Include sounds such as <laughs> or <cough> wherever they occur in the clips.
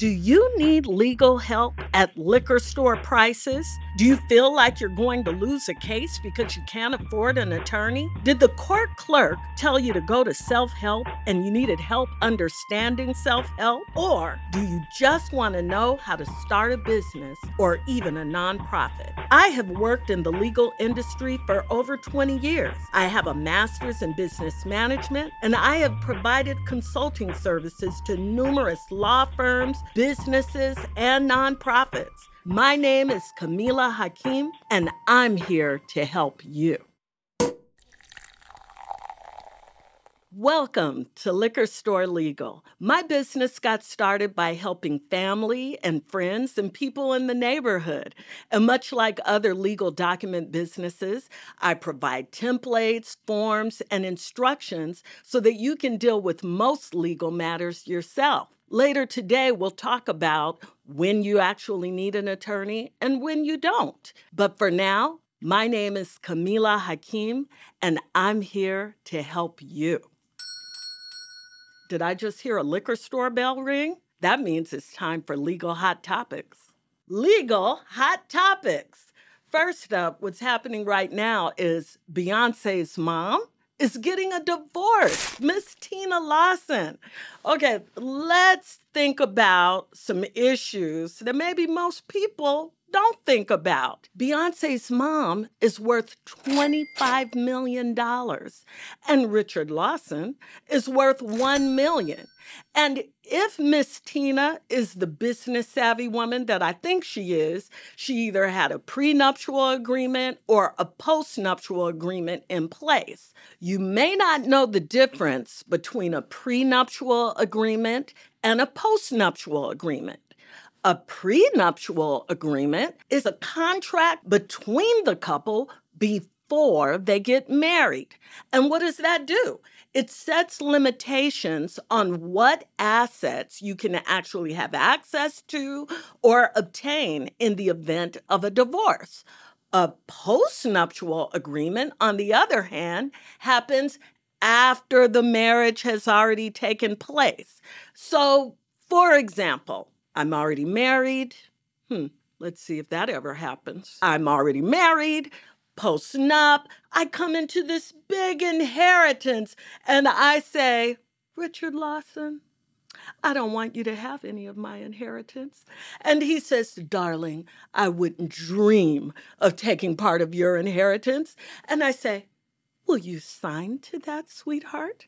Do you need legal help at liquor store prices? Do you feel like you're going to lose a case because you can't afford an attorney? Did the court clerk tell you to go to self help and you needed help understanding self help? Or do you just want to know how to start a business or even a nonprofit? I have worked in the legal industry for over 20 years. I have a master's in business management and I have provided consulting services to numerous law firms businesses, and nonprofits. My name is Kameelah Hakim, and I'm here to help you. Welcome to Liquor Store Legal. My business got started by helping family and friends and people in the neighborhood. And much like other legal document businesses, I provide templates, forms, and instructions so that you can deal with most legal matters yourself. Later today, we'll talk about when you actually need an attorney and when you don't. But for now, my name is Kameelah Hakim, and I'm here to help you. Did I just hear a liquor store bell ring? That means it's time for legal hot topics. Legal hot topics. First up, what's happening right now is Beyonce's mom is getting a divorce. Miss Tina Lawson. Okay, let's think about some issues that maybe most people don't think about. Beyonce's mom is worth $25 million, and Richard Lawson is worth 1 million. And if Miss Tina is the business savvy woman that I think she is, she either had a prenuptial agreement or a postnuptial agreement in place. You may not know the difference between a prenuptial agreement and a postnuptial agreement. A prenuptial agreement is a contract between the couple before they get married. And what does that do? It sets limitations on what assets you can actually have access to or obtain in the event of a divorce. A postnuptial agreement, on the other hand, happens after the marriage has already taken place. So, for example, I'm already married. Hmm, let's see if that ever happens. I'm already married, posting up. I come into this big inheritance and I say, Richard Lawson, I don't want you to have any of my inheritance. And he says, Darling, I wouldn't dream of taking part of your inheritance. And I say, Will you sign to that, sweetheart?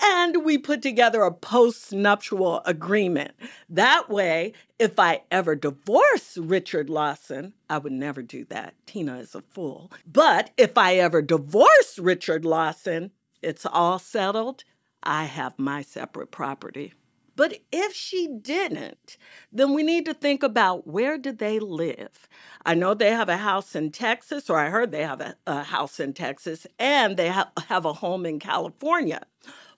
And we put together a post nuptial agreement. That way, if I ever divorce Richard Lawson, I would never do that. Tina is a fool. But if I ever divorce Richard Lawson, it's all settled. I have my separate property. But if she didn't, then we need to think about where did they live? I know they have a house in Texas, or I heard they have a, a house in Texas, and they ha- have a home in California.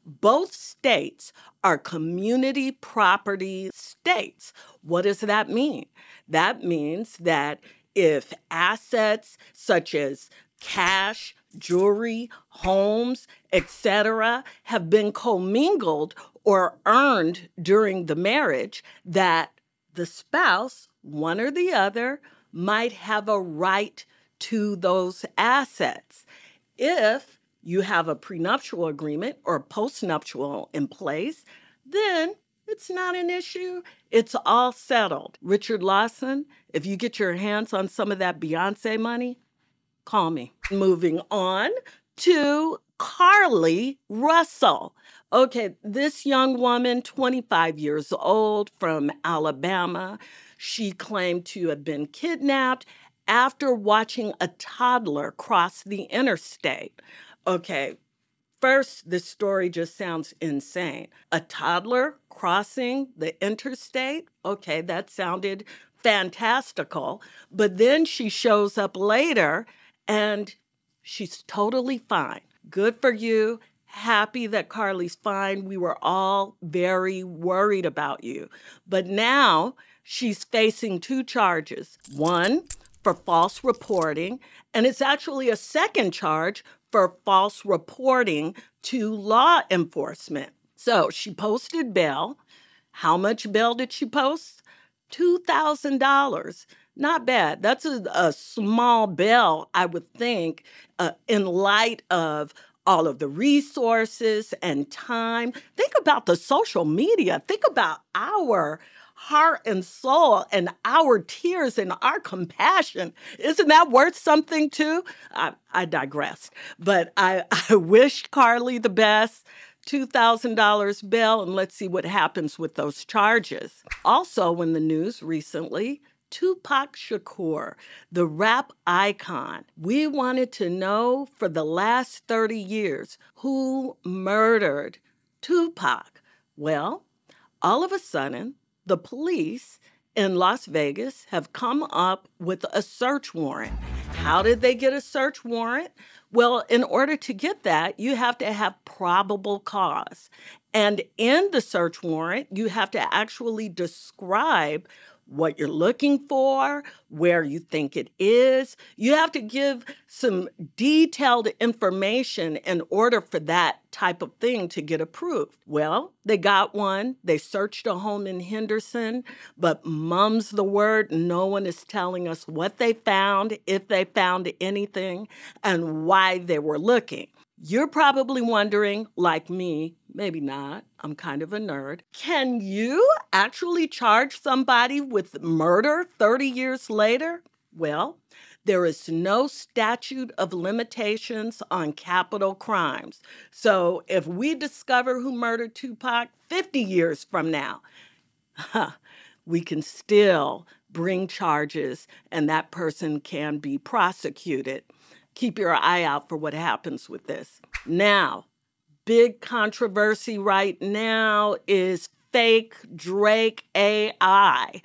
Both states are community property states. What does that mean? That means that if assets such as cash, jewelry, homes, etc., have been commingled or earned during the marriage that the spouse, one or the other, might have a right to those assets. If you have a prenuptial agreement or postnuptial in place, then it's not an issue. It's all settled. Richard Lawson, if you get your hands on some of that Beyonce money, call me. Moving on to Carlee Russell. Okay, this young woman, 25 years old from Alabama, she claimed to have been kidnapped after watching a toddler cross the interstate. Okay, first, this story just sounds insane. A toddler crossing the interstate? Okay, that sounded fantastical. But then she shows up later and she's totally fine. Good for you. Happy that Carlee's fine. We were all very worried about you. But now she's facing two charges one for false reporting, and it's actually a second charge for false reporting to law enforcement. So she posted bail. How much bail did she post? $2,000. Not bad. That's a, a, small bail, I would think, uh, in light of all of the resources and time. Think about the social media. Think about our heart and soul and our tears and our compassion. Isn't that worth something too? I, I digress. But I, <laughs> I wish Carlee the best. $2,000 bail, and let's see what happens with those charges. Also, in the news recently, Tupac Shakur, the rap icon. We wanted to know for the last 30 years who murdered Tupac. Well, all of a sudden, the police in Las Vegas have come up with a search warrant. How did they get a search warrant? Well, in order to get that, you have to have probable cause. And in the search warrant, you have to actually describe what you're looking for, where you think it is. You have to give some detailed information in order for that type of thing to get approved. Well, they got one. They searched a home in Henderson, but mum's the word. No one is telling us what they found, if they found anything, and why they were looking. You're probably wondering, like me, maybe not, I'm kind of a nerd. Can you actually charge somebody with murder 30 years later? Well, there is no statute of limitations on capital crimes. So if we discover who murdered Tupac 50 years from now, we can still bring charges and that person can be prosecuted keep your eye out for what happens with this. Now, big controversy right now is fake Drake AI.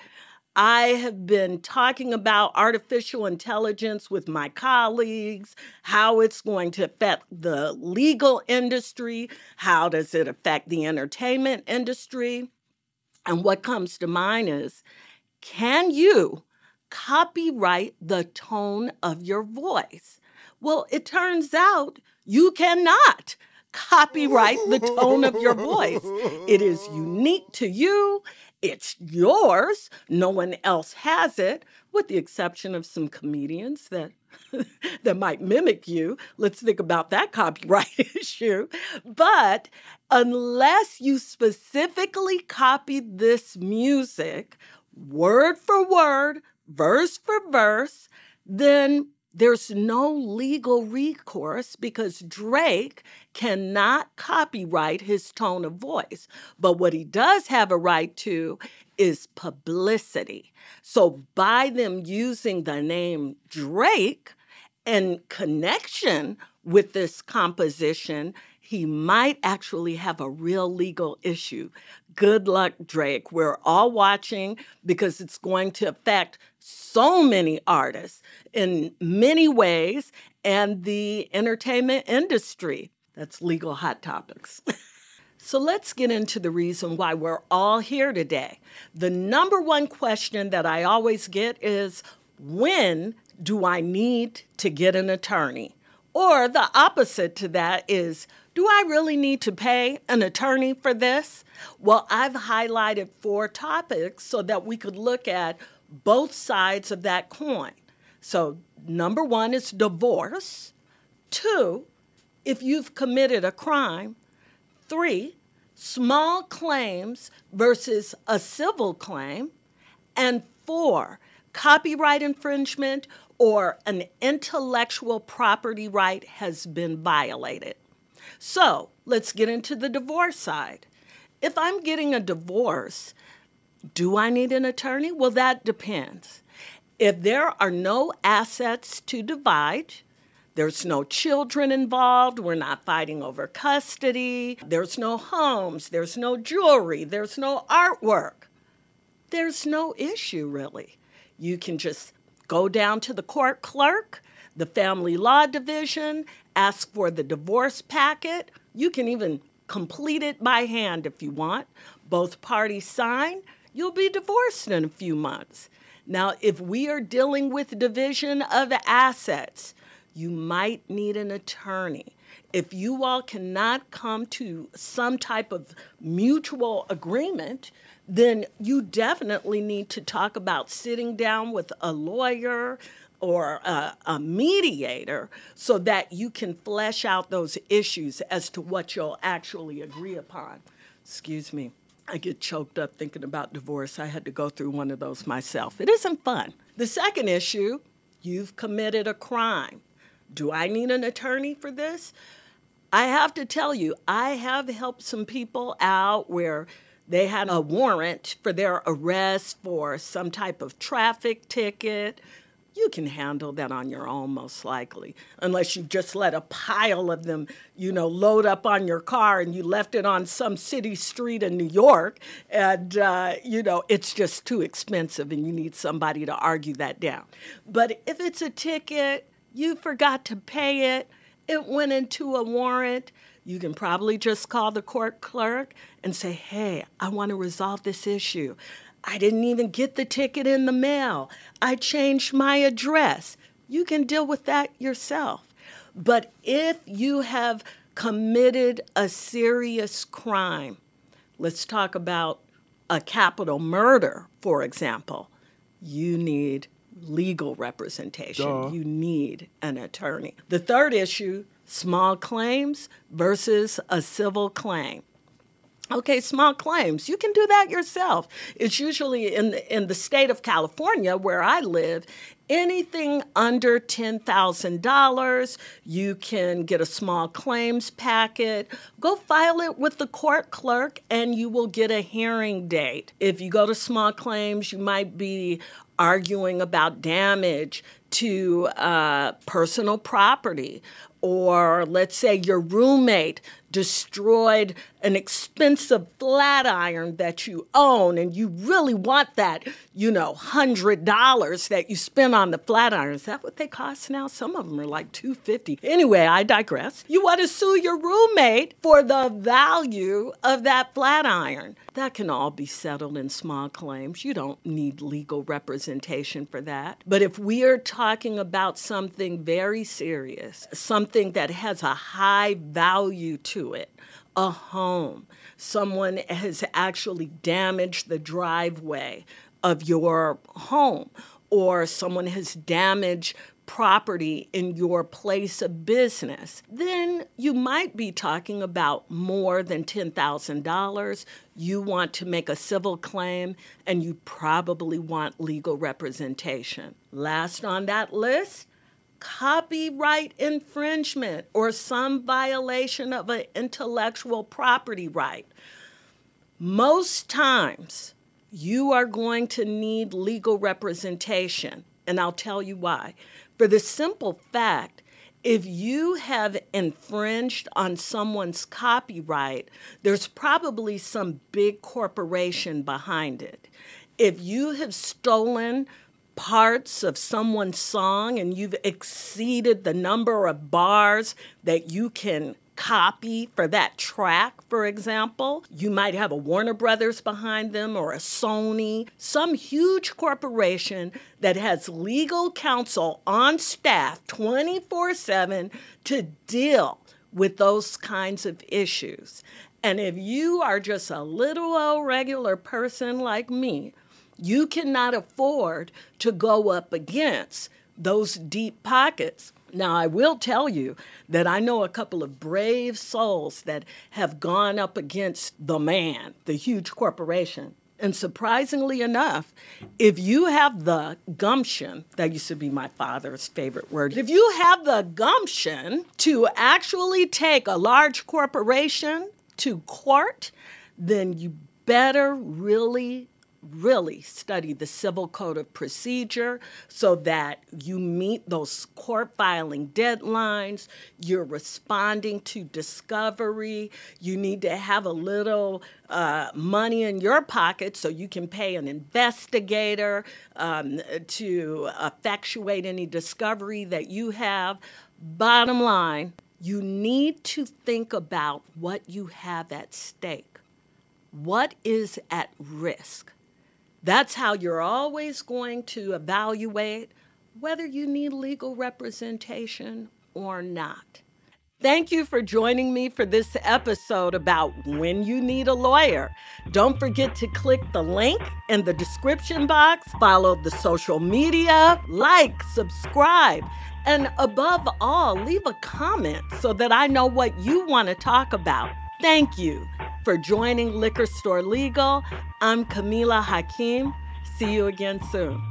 I have been talking about artificial intelligence with my colleagues, how it's going to affect the legal industry, how does it affect the entertainment industry? And what comes to mind is can you copyright the tone of your voice? Well, it turns out you cannot copyright the tone of your voice. It is unique to you. It's yours. No one else has it, with the exception of some comedians that <laughs> that might mimic you. Let's think about that copyright <laughs> issue. But unless you specifically copied this music word for word, verse for verse, then there's no legal recourse because Drake cannot copyright his tone of voice. But what he does have a right to is publicity. So by them using the name Drake in connection with this composition, he might actually have a real legal issue. Good luck, Drake. We're all watching because it's going to affect so many artists in many ways and the entertainment industry. That's legal hot topics. <laughs> so let's get into the reason why we're all here today. The number one question that I always get is when do I need to get an attorney? Or the opposite to that is do I really need to pay an attorney for this? Well, I've highlighted four topics so that we could look at both sides of that coin. So, number one is divorce. Two, if you've committed a crime. Three, small claims versus a civil claim. And four, copyright infringement or an intellectual property right has been violated. So let's get into the divorce side. If I'm getting a divorce, do I need an attorney? Well, that depends. If there are no assets to divide, there's no children involved. We're not fighting over custody. There's no homes. There's no jewelry. There's no artwork. There's no issue, really. You can just go down to the court clerk, the family law division, ask for the divorce packet. You can even complete it by hand if you want. Both parties sign you'll be divorced in a few months. Now, if we are dealing with division of assets, you might need an attorney. If you all cannot come to some type of mutual agreement, then you definitely need to talk about sitting down with a lawyer or a, a, mediator so that you can flesh out those issues as to what you'll actually agree upon. Excuse me. I get choked up thinking about divorce. I had to go through one of those myself. It isn't fun. The second issue you've committed a crime. Do I need an attorney for this? I have to tell you, I have helped some people out where they had a warrant for their arrest for some type of traffic ticket, you can handle that on your own most likely unless you just let a pile of them you know load up on your car and you left it on some city street in new york. And uh, you know it's just too expensive and you need somebody to argue that down. But if it's a ticket you forgot to pay it it went into a warrant you can probably just call the court clerk and say, hey, I want to resolve this issue. I didn't even get the ticket in the mail. I changed my address. You can deal with that yourself. But if you have committed a serious crime, let's talk about a capital murder, for example, you need legal representation. Duh. You need an attorney. The third issue small claims versus a civil claim. Okay, small claims. You can do that yourself. It's usually in the, in the state of California where I live, anything under $10,000, you can get a small claims packet. Go file it with the court clerk and you will get a hearing date. If you go to small claims, you might be arguing about damage to uh, personal property or let's say your roommate destroyed an expensive flat iron that you own and you really want that, you know, hundred dollars that you spent on the flat iron. Is that what they cost now? Some of them are like 250. Anyway, I digress. You want to sue your roommate for the value of that flat iron. That can all be settled in small claims. You don't need legal representation for that. But if we are talking about something very serious, something that has a high value to it, a home. Someone has actually damaged the driveway of your home, or someone has damaged property in your place of business, then you might be talking about more than $10,000. You want to make a civil claim and you probably want legal representation. Last on that list, copyright infringement or some violation of an intellectual property right. Most times, you are going to need legal representation, and I'll tell you why. For the simple fact, if you have infringed on someone's copyright, there's probably some big corporation behind it. If you have stolen parts of someone's song and you've exceeded the number of bars that you can copy for that track, for example. You might have a Warner Brothers behind them or a Sony, some huge corporation that has legal counsel on staff 24 7 to deal with those kinds of issues. And if you are just a little old regular person like me, you cannot afford to go up against those deep pockets. Now, I will tell you that I know a couple of brave souls that have gone up against the man, the huge corporation. And surprisingly enough, if you have the gumption, that used to be my father's favorite word, if you have the gumption to actually take a large corporation to court, then you better really really study the Civil Code of Procedure so that you meet those court filing deadlines, you're responding to discovery, you need to have a little uh, money in your pocket so you can pay an investigator um, to effectuate any discovery that you have. Bottom line, you need to think about what you have at stake. What is at risk? That's how you're always going to evaluate whether you need legal representation or not. Thank you for joining me for this episode about when you need a lawyer. Don't forget to click the link in the description box, follow the social media, like, subscribe, and above all, leave a comment so that I know what you want to talk about. Thank you for joining Liquor Store Legal. I'm Kameelah Hakeem. See you again soon.